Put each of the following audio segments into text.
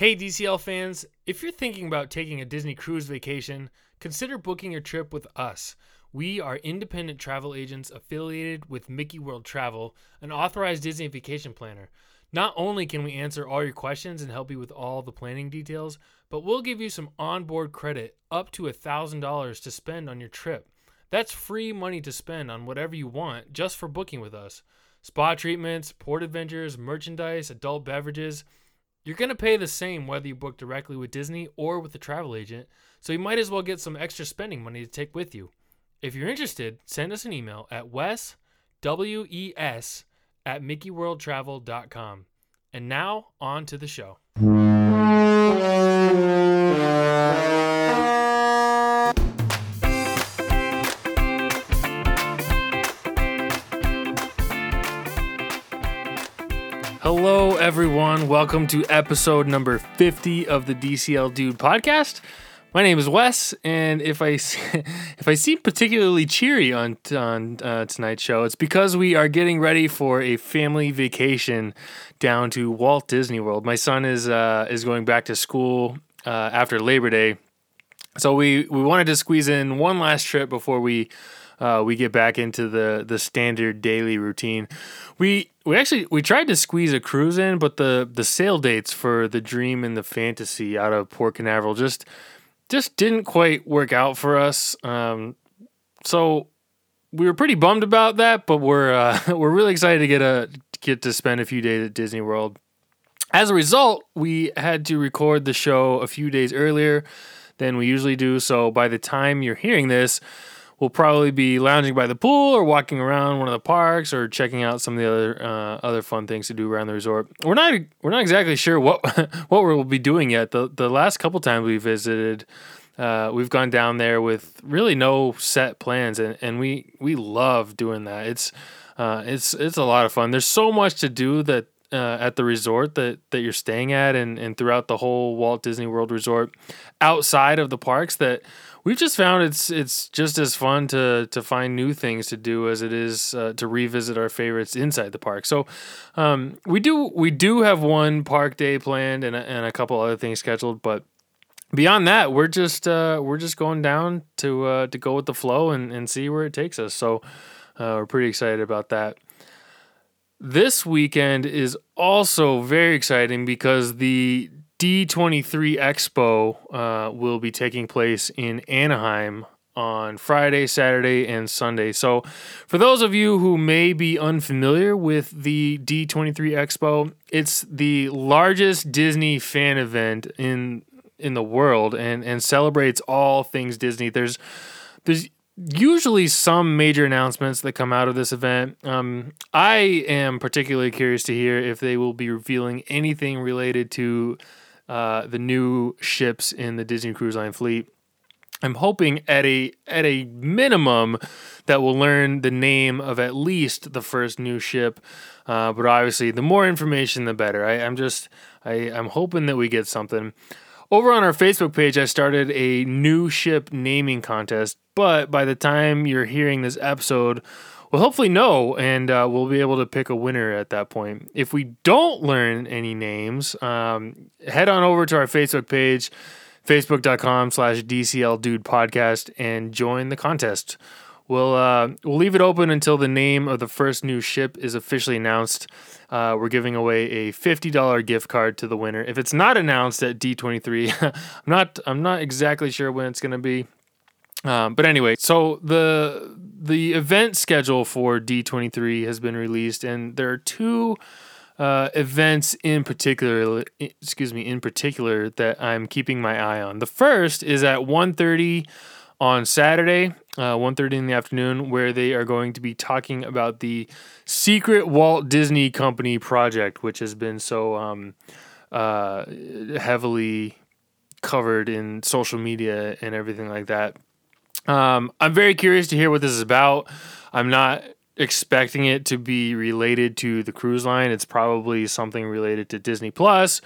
Hey, DCL fans, if you're thinking about taking a Disney cruise vacation, consider booking your trip with us. We are independent travel agents affiliated with Mickey World Travel, an authorized Disney vacation planner. Not only can we answer all your questions and help you with all the planning details, but we'll give you some onboard credit up to $1,000 to spend on your trip. That's free money to spend on whatever you want just for booking with us. Spa treatments, port adventures, merchandise, adult beverages. You're going to pay the same whether you book directly with Disney or with the travel agent, so you might as well get some extra spending money to take with you. If you're interested, send us an email at wes, W-E-S, at mickeyworldtravel.com. And now, on to the show. Hello, everyone. Welcome to episode number 50 of the DCL Dude podcast. My name is Wes, and if I if I seem particularly cheery on on uh, tonight's show, it's because we are getting ready for a family vacation down to Walt Disney World. My son is uh, is going back to school uh, after Labor Day, so we we wanted to squeeze in one last trip before we uh, we get back into the the standard daily routine. We we actually we tried to squeeze a cruise in, but the the sail dates for the Dream and the Fantasy out of Port Canaveral just just didn't quite work out for us. Um, so we were pretty bummed about that, but we're uh, we're really excited to get a get to spend a few days at Disney World. As a result, we had to record the show a few days earlier than we usually do. So by the time you're hearing this, we'll probably be lounging by the pool or walking around one of the parks or checking out some of the other uh, other fun things to do around the resort. We're not we're not exactly sure what what we'll be doing yet. The the last couple times we visited, uh, we've gone down there with really no set plans, and, and we we love doing that. It's uh, it's it's a lot of fun. There's so much to do that uh, at the resort that, that you're staying at and, and throughout the whole Walt Disney World Resort outside of the parks that we've just found it's it's just as fun to to find new things to do as it is uh, to revisit our favorites inside the park. So um, we do we do have one park day planned and a, and a couple other things scheduled, but beyond that, we're just uh, we're just going down to uh, to go with the flow and, and see where it takes us. So uh, we're pretty excited about that. This weekend is also very exciting because the D23 Expo uh, will be taking place in Anaheim on Friday, Saturday, and Sunday. So, for those of you who may be unfamiliar with the D23 Expo, it's the largest Disney fan event in in the world and and celebrates all things Disney. There's there's usually some major announcements that come out of this event. Um, I am particularly curious to hear if they will be revealing anything related to uh, the new ships in the Disney Cruise Line fleet. I'm hoping at a at a minimum that we'll learn the name of at least the first new ship. Uh, but obviously, the more information, the better. I, I'm just I, I'm hoping that we get something. Over on our Facebook page, I started a new ship naming contest. But by the time you're hearing this episode, we'll hopefully know and uh, we'll be able to pick a winner at that point. If we don't learn any names, um, head on over to our Facebook page, facebook.com slash DCL Dude Podcast, and join the contest. We'll uh, we'll leave it open until the name of the first new ship is officially announced. Uh, we're giving away a fifty dollar gift card to the winner. If it's not announced at D twenty three, I'm not I'm not exactly sure when it's going to be. Um, but anyway, so the the event schedule for D23 has been released, and there are two uh, events in particular. Excuse me, in particular that I'm keeping my eye on. The first is at 1:30 on Saturday, uh, 1.30 in the afternoon, where they are going to be talking about the secret Walt Disney Company project, which has been so um, uh, heavily covered in social media and everything like that. Um, I'm very curious to hear what this is about. I'm not expecting it to be related to the cruise line. It's probably something related to Disney Plus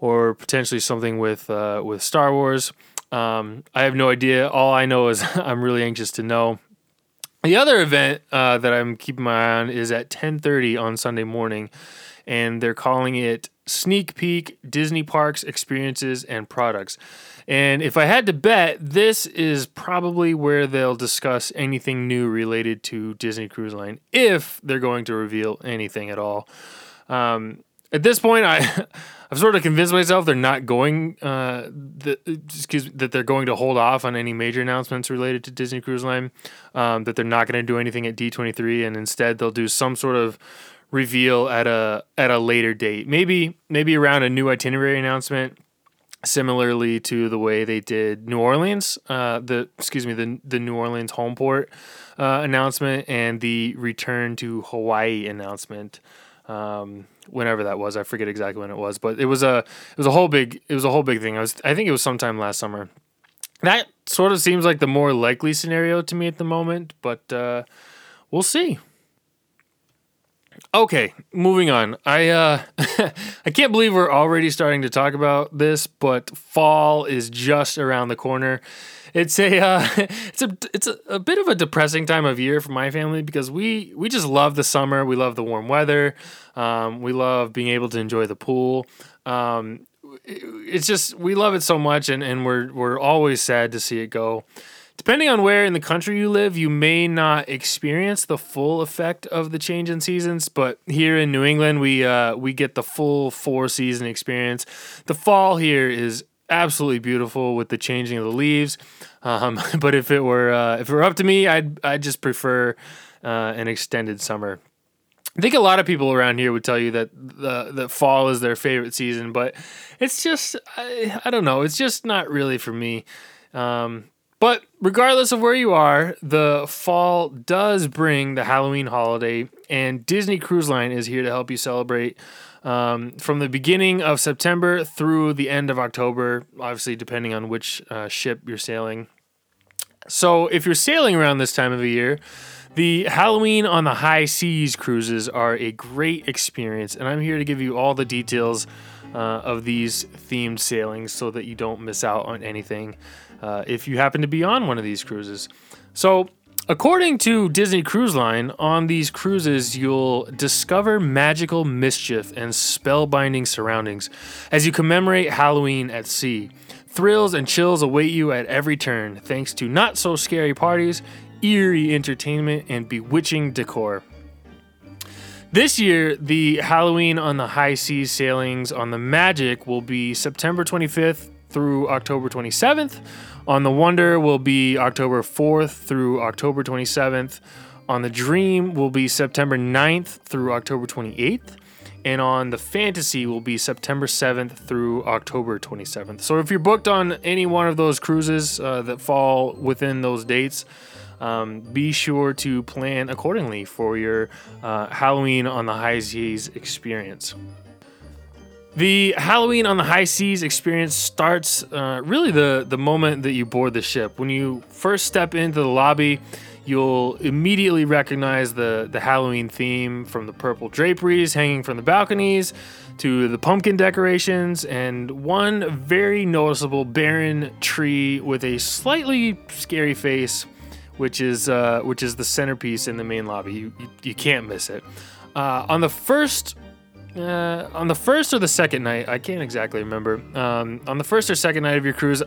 or potentially something with uh, with Star Wars. Um, I have no idea. All I know is I'm really anxious to know. The other event uh, that I'm keeping my eye on is at 10:30 on Sunday morning, and they're calling it sneak peek Disney parks, experiences, and products. And if I had to bet, this is probably where they'll discuss anything new related to Disney Cruise Line, if they're going to reveal anything at all. Um, at this point, I I've sort of convinced myself they're not going uh, the, excuse that they're going to hold off on any major announcements related to Disney Cruise Line. Um, that they're not going to do anything at D twenty three, and instead they'll do some sort of reveal at a at a later date. Maybe maybe around a new itinerary announcement. Similarly to the way they did New Orleans, uh, the excuse me the the New Orleans home port uh, announcement and the return to Hawaii announcement um, whenever that was. I forget exactly when it was, but it was a it was a whole big it was a whole big thing. I was I think it was sometime last summer. That sort of seems like the more likely scenario to me at the moment, but uh, we'll see. Okay, moving on. I uh, I can't believe we're already starting to talk about this, but fall is just around the corner it's a uh, it's a it's a, a, bit of a depressing time of year for my family because we we just love the summer. We love the warm weather. Um, we love being able to enjoy the pool. Um, it's just we love it so much, and, and we're we're always sad to see it go. Depending on where in the country you live, you may not experience the full effect of the change in seasons. But here in New England, we uh, we get the full four season experience. The fall here is absolutely beautiful with the changing of the leaves. Um, but if it were uh, if it were up to me, I'd I'd just prefer uh, an extended summer. I think a lot of people around here would tell you that the the fall is their favorite season, but it's just I, I don't know. It's just not really for me. Um, but regardless of where you are, the fall does bring the Halloween holiday, and Disney Cruise Line is here to help you celebrate um, from the beginning of September through the end of October, obviously, depending on which uh, ship you're sailing. So, if you're sailing around this time of the year, the Halloween on the High Seas cruises are a great experience, and I'm here to give you all the details uh, of these themed sailings so that you don't miss out on anything uh, if you happen to be on one of these cruises. So, According to Disney Cruise Line, on these cruises, you'll discover magical mischief and spellbinding surroundings as you commemorate Halloween at sea. Thrills and chills await you at every turn, thanks to not so scary parties, eerie entertainment, and bewitching decor. This year, the Halloween on the high seas sailings on the Magic will be September 25th through October 27th on the Wonder will be October 4th through October 27th. On the Dream will be September 9th through October 28th. And on the Fantasy will be September 7th through October 27th. So if you're booked on any one of those cruises uh, that fall within those dates, um, be sure to plan accordingly for your uh, Halloween on the High Seas experience. The Halloween on the high seas experience starts uh, really the, the moment that you board the ship. When you first step into the lobby, you'll immediately recognize the, the Halloween theme from the purple draperies hanging from the balconies to the pumpkin decorations and one very noticeable barren tree with a slightly scary face, which is uh, which is the centerpiece in the main lobby. You, you, you can't miss it. Uh, on the first uh, on the first or the second night, I can't exactly remember. Um, on the first or second night of your cruise,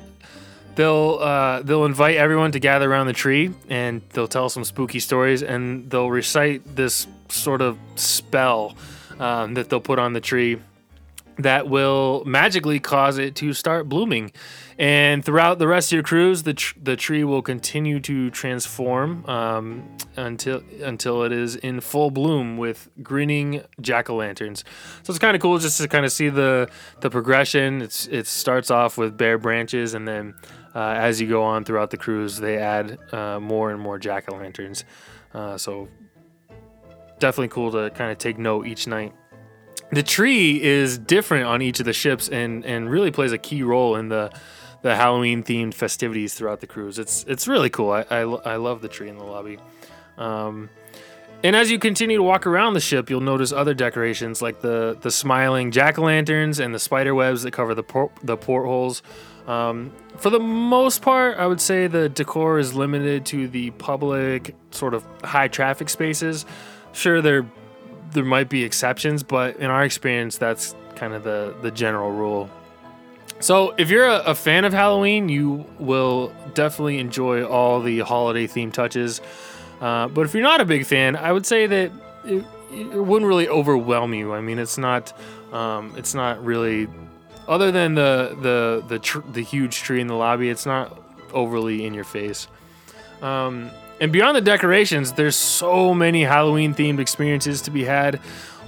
they'll uh, they'll invite everyone to gather around the tree, and they'll tell some spooky stories, and they'll recite this sort of spell um, that they'll put on the tree that will magically cause it to start blooming. And throughout the rest of your cruise, the, tr- the tree will continue to transform um, until until it is in full bloom with grinning jack o' lanterns. So it's kind of cool just to kind of see the the progression. It's it starts off with bare branches, and then uh, as you go on throughout the cruise, they add uh, more and more jack o' lanterns. Uh, so definitely cool to kind of take note each night the tree is different on each of the ships and and really plays a key role in the the Halloween themed festivities throughout the cruise. It's it's really cool. I, I, I love the tree in the lobby. Um, and as you continue to walk around the ship, you'll notice other decorations like the the smiling jack o' lanterns and the spider webs that cover the por- the portholes. Um, for the most part, I would say the decor is limited to the public sort of high traffic spaces. Sure, there there might be exceptions, but in our experience, that's kind of the the general rule. So, if you're a, a, fan of Halloween, you will definitely enjoy all the holiday theme touches. Uh, but if you're not a big fan, I would say that it, it wouldn't really overwhelm you. I mean, it's not um, it's not really other than the the the tr- the huge tree in the lobby. It's not overly in your face. Um, and beyond the decorations, there's so many Halloween themed experiences to be had.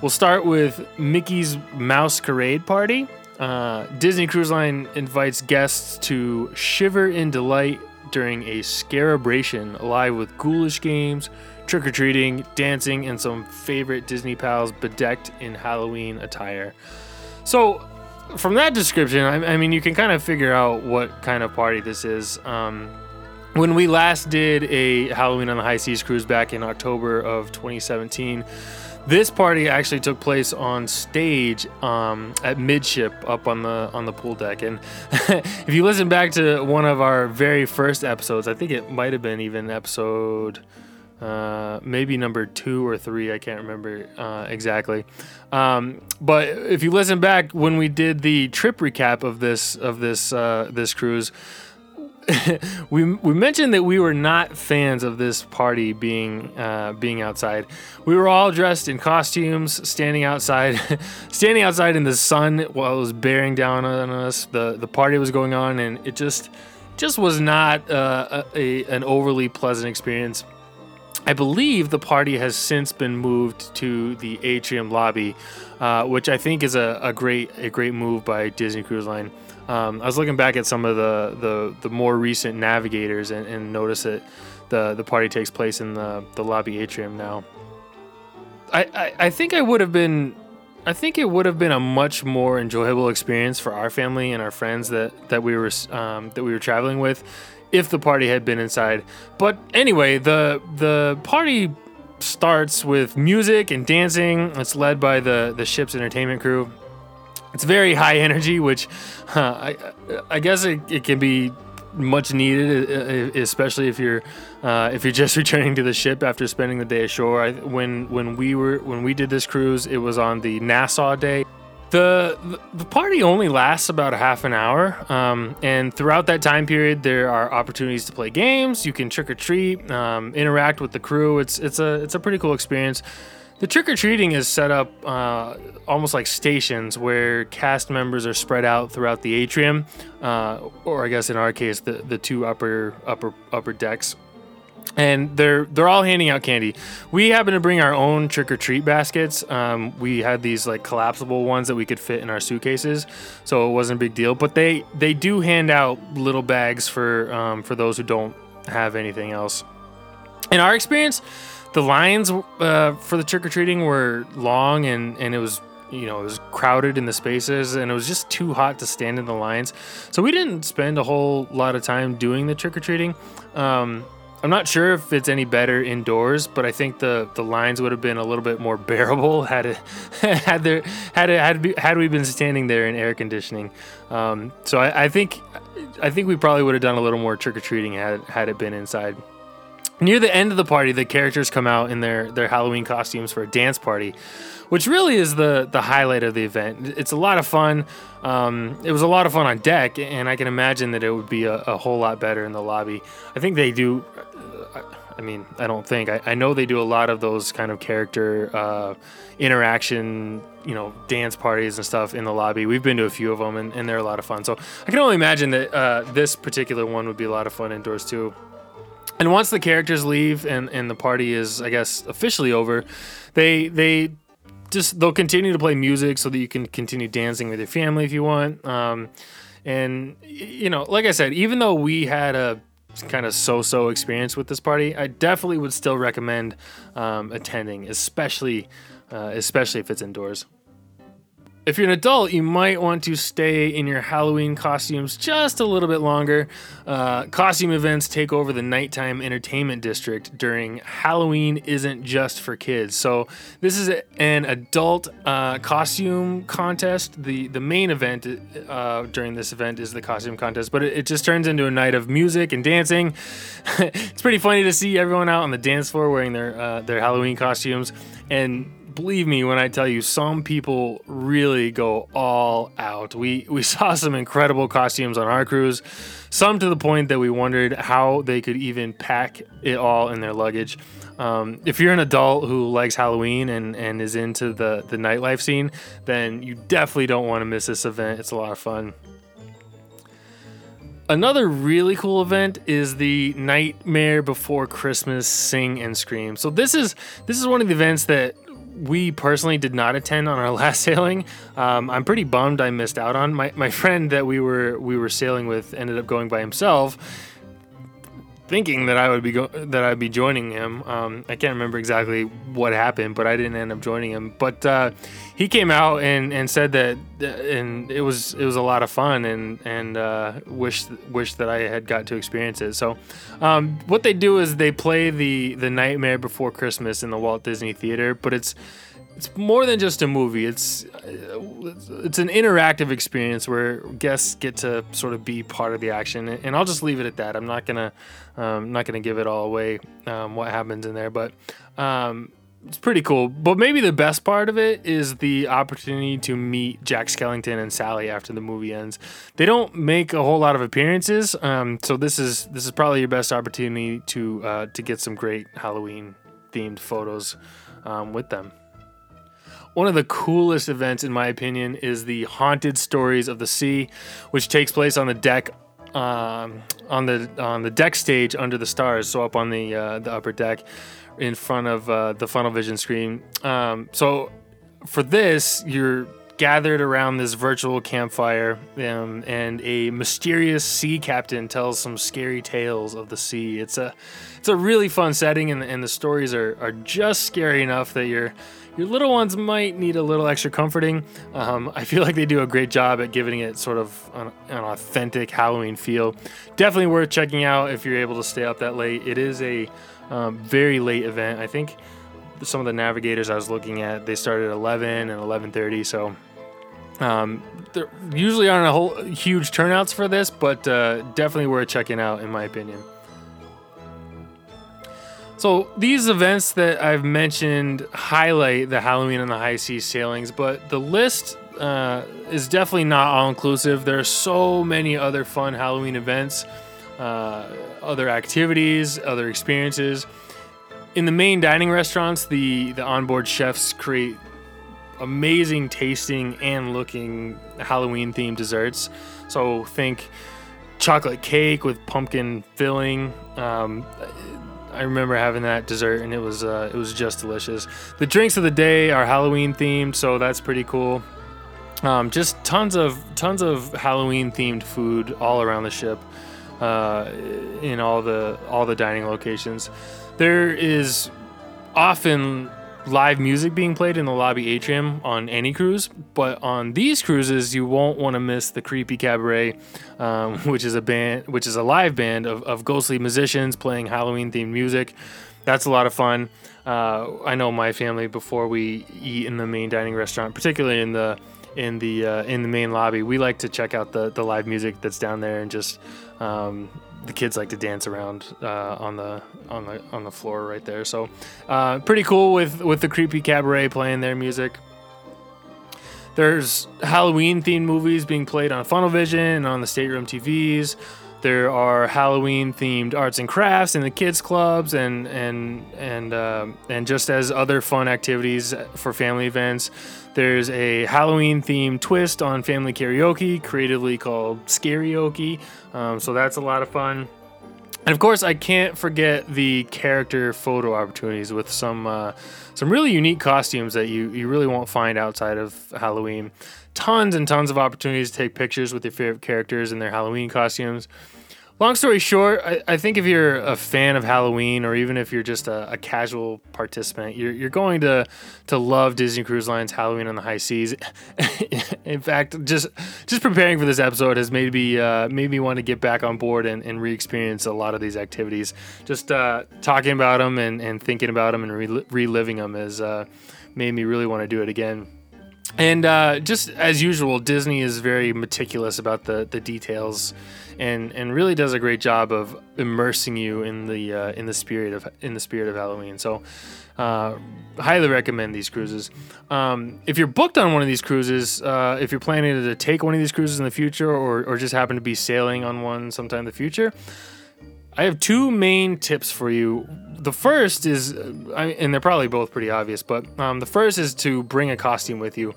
We'll start with Mickey's Mouse-querade Party. Uh, Disney Cruise Line invites guests to shiver in delight during a scarabration, alive with ghoulish games, trick or treating, dancing, and some favorite Disney pals bedecked in Halloween attire. So, from that description, I, I mean, you can kind of figure out what kind of party this is. Um, when we last did a Halloween on the High Seas cruise back in October of 2017, this party actually took place on stage um, at midship up on the on the pool deck. And if you listen back to one of our very first episodes, I think it might have been even episode uh, maybe number two or three. I can't remember uh, exactly. Um, but if you listen back when we did the trip recap of this of this uh, this cruise, we we mentioned that we were not fans of this party being uh, being outside. We were all dressed in costumes, standing outside, standing outside in the sun while it was bearing down on us. the The party was going on, and it just just was not uh, a, a, an overly pleasant experience. I believe the party has since been moved to the atrium lobby, uh, which I think is a, a, great a great move by Disney Cruise Line. Um, I was looking back at some of the the, the more recent navigators and, and noticed that the the party takes place in the, the lobby atrium now. I, I, I think I would have been I think it would have been a much more enjoyable experience for our family and our friends that that we were um, that we were traveling with if the party had been inside. But anyway, the the party starts with music and dancing. It's led by the the ship's entertainment crew. It's very high energy, which uh, I I guess it, it can be much needed, especially if you're uh, if you're just returning to the ship after spending the day ashore. I, when when we were when we did this cruise, it was on the Nassau day. The, the party only lasts about a half an hour, um, and throughout that time period, there are opportunities to play games. You can trick or treat, um, interact with the crew. It's it's a it's a pretty cool experience. The trick or treating is set up uh, almost like stations where cast members are spread out throughout the atrium, uh, or I guess in our case, the, the two upper upper upper decks and they're they're all handing out candy. We happen to bring our own trick or treat baskets. Um, we had these like collapsible ones that we could fit in our suitcases, so it wasn't a big deal. But they they do hand out little bags for um, for those who don't have anything else. In our experience, the lines uh, for the trick or treating were long and and it was you know, it was crowded in the spaces and it was just too hot to stand in the lines. So we didn't spend a whole lot of time doing the trick or treating. Um, I'm not sure if it's any better indoors, but I think the, the lines would have been a little bit more bearable had it had there had it had, had we been standing there in air conditioning. Um, so I, I, think I think we probably would have done a little more trick or treating had had it been inside. Near the end of the party, the characters come out in their their Halloween costumes for a dance party which really is the the highlight of the event. It's a lot of fun. Um, it was a lot of fun on deck, and I can imagine that it would be a, a whole lot better in the lobby. I think they do. I mean, I don't think I, I know they do a lot of those kind of character uh, interaction, you know, dance parties and stuff in the lobby. We've been to a few of them, and, and they're a lot of fun. So I can only imagine that uh, this particular one would be a lot of fun indoors too. And once the characters leave and, and the party is, I guess, officially over, they they just they'll continue to play music so that you can continue dancing with your family if you want. Um, and you know, like I said, even though we had a kind of so-so experience with this party, I definitely would still recommend um, attending, especially uh, especially if it's indoors. If you're an adult, you might want to stay in your Halloween costumes just a little bit longer. Uh, costume events take over the nighttime entertainment district during Halloween isn't just for kids. So this is an adult uh, costume contest. The the main event uh, during this event is the costume contest, but it, it just turns into a night of music and dancing. it's pretty funny to see everyone out on the dance floor wearing their uh, their Halloween costumes and believe me when I tell you, some people really go all out. We we saw some incredible costumes on our cruise, some to the point that we wondered how they could even pack it all in their luggage. Um, if you're an adult who likes Halloween and, and is into the, the nightlife scene, then you definitely don't want to miss this event. It's a lot of fun. Another really cool event is the Nightmare Before Christmas Sing and Scream. So this is this is one of the events that we personally did not attend on our last sailing. Um, I'm pretty bummed I missed out on. My, my friend that we were we were sailing with ended up going by himself thinking that I would be go- that I'd be joining him. Um, I can't remember exactly what happened, but I didn't end up joining him. But uh, he came out and, and said that, and it was it was a lot of fun, and and uh, wished wished that I had got to experience it. So, um, what they do is they play the the Nightmare Before Christmas in the Walt Disney Theater, but it's it's more than just a movie. It's it's an interactive experience where guests get to sort of be part of the action. And I'll just leave it at that. I'm not gonna um, not gonna give it all away um, what happens in there, but um, it's pretty cool. But maybe the best part of it is the opportunity to meet Jack Skellington and Sally after the movie ends. They don't make a whole lot of appearances, um, so this is this is probably your best opportunity to uh, to get some great Halloween themed photos um, with them. One of the coolest events, in my opinion, is the Haunted Stories of the Sea, which takes place on the deck, um, on the on the deck stage under the stars, so up on the uh, the upper deck, in front of uh, the funnel vision screen. Um, so for this, you're gathered around this virtual campfire, um, and a mysterious sea captain tells some scary tales of the sea. It's a it's a really fun setting, and, and the stories are are just scary enough that you're your little ones might need a little extra comforting. Um, I feel like they do a great job at giving it sort of an, an, authentic Halloween feel. Definitely worth checking out if you're able to stay up that late. It is a um, very late event. I think some of the navigators I was looking at they started at 11 and 11:30, so. Um, there usually aren't a whole huge turnouts for this, but uh, definitely worth checking out in my opinion. So these events that I've mentioned highlight the Halloween and the high seas sailings, but the list uh, is definitely not all inclusive. There are so many other fun Halloween events, uh, other activities, other experiences. In the main dining restaurants, the the onboard chefs create amazing tasting and looking Halloween themed desserts. So think chocolate cake with pumpkin filling. Um, I remember having that dessert and it was uh, it was just delicious. The drinks of the day are Halloween themed, so that's pretty cool. Um, just tons of tons of Halloween themed food all around the ship, uh, in all the all the dining locations. There is often live music being played in the lobby atrium on any cruise, but on these cruises you won't want to miss the Creepy Cabaret, um, which is a band, which is a live band of, of ghostly musicians playing Halloween themed music. That's a lot of fun. Uh, I know my family before we eat in the main dining restaurant, particularly in the in the uh, in the main lobby, we like to check out the the live music that's down there and just um, the kids like to dance around uh, on the on the on the floor right there. So uh, pretty cool with with the creepy cabaret playing their music. There's Halloween themed movies being played on Funnel Vision and on the stateroom TVs. There are Halloween themed arts and crafts in the kids clubs and and and uh, and just as other fun activities for family events. There's a Halloween themed twist on family karaoke, creatively called Scarioke. Um, so that's a lot of fun. And of course, I can't forget the character photo opportunities with some uh, some really unique costumes that you, you really won't find outside of Halloween. Tons and tons of opportunities to take pictures with your favorite characters in their Halloween costumes long story short, I, I, think if you're a fan of Halloween, or even if you're just a, a, casual participant, you're, you're going to to love Disney Cruise Line's Halloween on the High Seas. In fact, just just preparing for this episode has made me uh, made me want to get back on board and, and re-experience a lot of these activities. Just uh, talking about them and, and thinking about them and re- reliving them has uh, made me really want to do it again. And uh, just as usual, Disney is very meticulous about the the details, and and really does a great job of immersing you in the uh, in the spirit of in the spirit of Halloween. So, uh, highly recommend these cruises. Um, if you're booked on one of these cruises, uh, if you're planning to take one of these cruises in the future, or or just happen to be sailing on one sometime in the future. I have two main tips for you. The first is, and they're probably both pretty obvious, but um, the first is to bring a costume with you.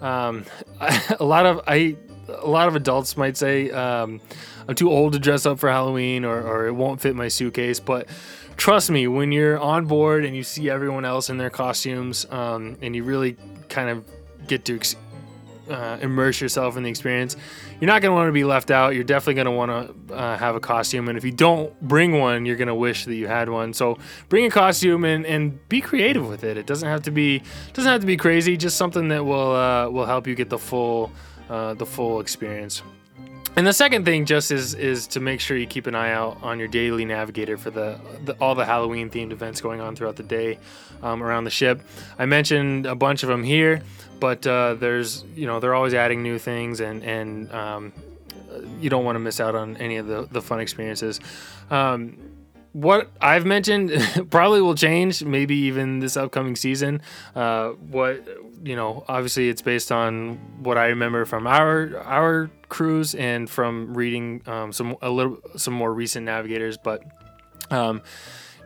Um, a lot of I, a lot of adults might say um, I'm too old to dress up for Halloween, or, or it won't fit my suitcase. But trust me, when you're on board and you see everyone else in their costumes, um, and you really kind of get to ex- uh, immerse yourself in the experience, you're not going to want to be left out. You're definitely going to want to uh, have a costume. And if you don't bring one, you're going to wish that you had one. So bring a costume and, and be creative with it. It doesn't have to be doesn't have to be crazy. Just something that will uh, will help you get the full uh, the full experience. And the second thing just is is to make sure you keep an eye out on your daily navigator for the, the all the Halloween themed events going on throughout the day um, around the ship. I mentioned a bunch of them here, but uh, there's you know they're always adding new things and and um, you don't want to miss out on any of the the fun experiences. Um, what I've mentioned probably will change, maybe even this upcoming season. Uh, what you know, obviously, it's based on what I remember from our our cruise and from reading um, some a little some more recent navigators. But um,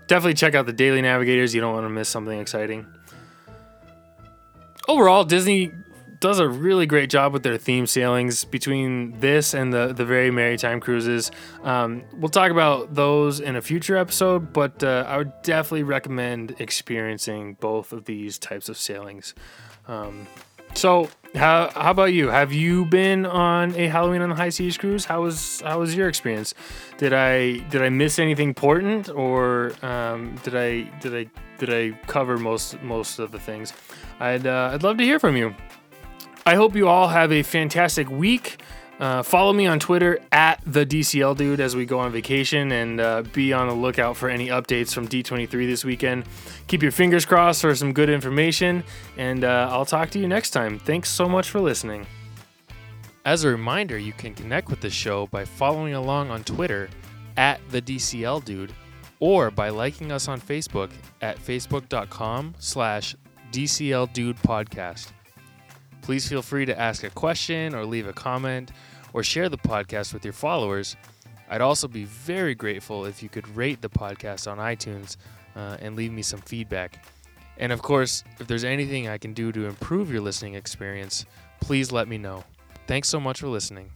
definitely check out the daily navigators. You don't want to miss something exciting. Overall, Disney does a really great job with their theme sailings between this and the the Very Merrytime cruises. Um, we'll talk about those in a future episode, but uh, I would definitely recommend experiencing both of these types of sailings. Um, so, how, how about you? Have you been on a Halloween on the High Seas cruise? How was how was your experience? Did I did I miss anything important, or um, did I did I did I cover most most of the things? I'd uh, I'd love to hear from you. I hope you all have a fantastic week. Uh, follow me on Twitter at the DCL Dude as we go on vacation, and uh, be on the lookout for any updates from D23 this weekend. Keep your fingers crossed for some good information, and uh, I'll talk to you next time. Thanks so much for listening. As a reminder, you can connect with the show by following along on Twitter at the DCL Dude, or by liking us on Facebook at facebook.com slash DCL Dude Podcast. Please feel free to ask a question or leave a comment or share the podcast with your followers. I'd also be very grateful if you could rate the podcast on iTunes uh, and leave me some feedback. And of course, if there's anything I can do to improve your listening experience, please let me know. Thanks so much for listening.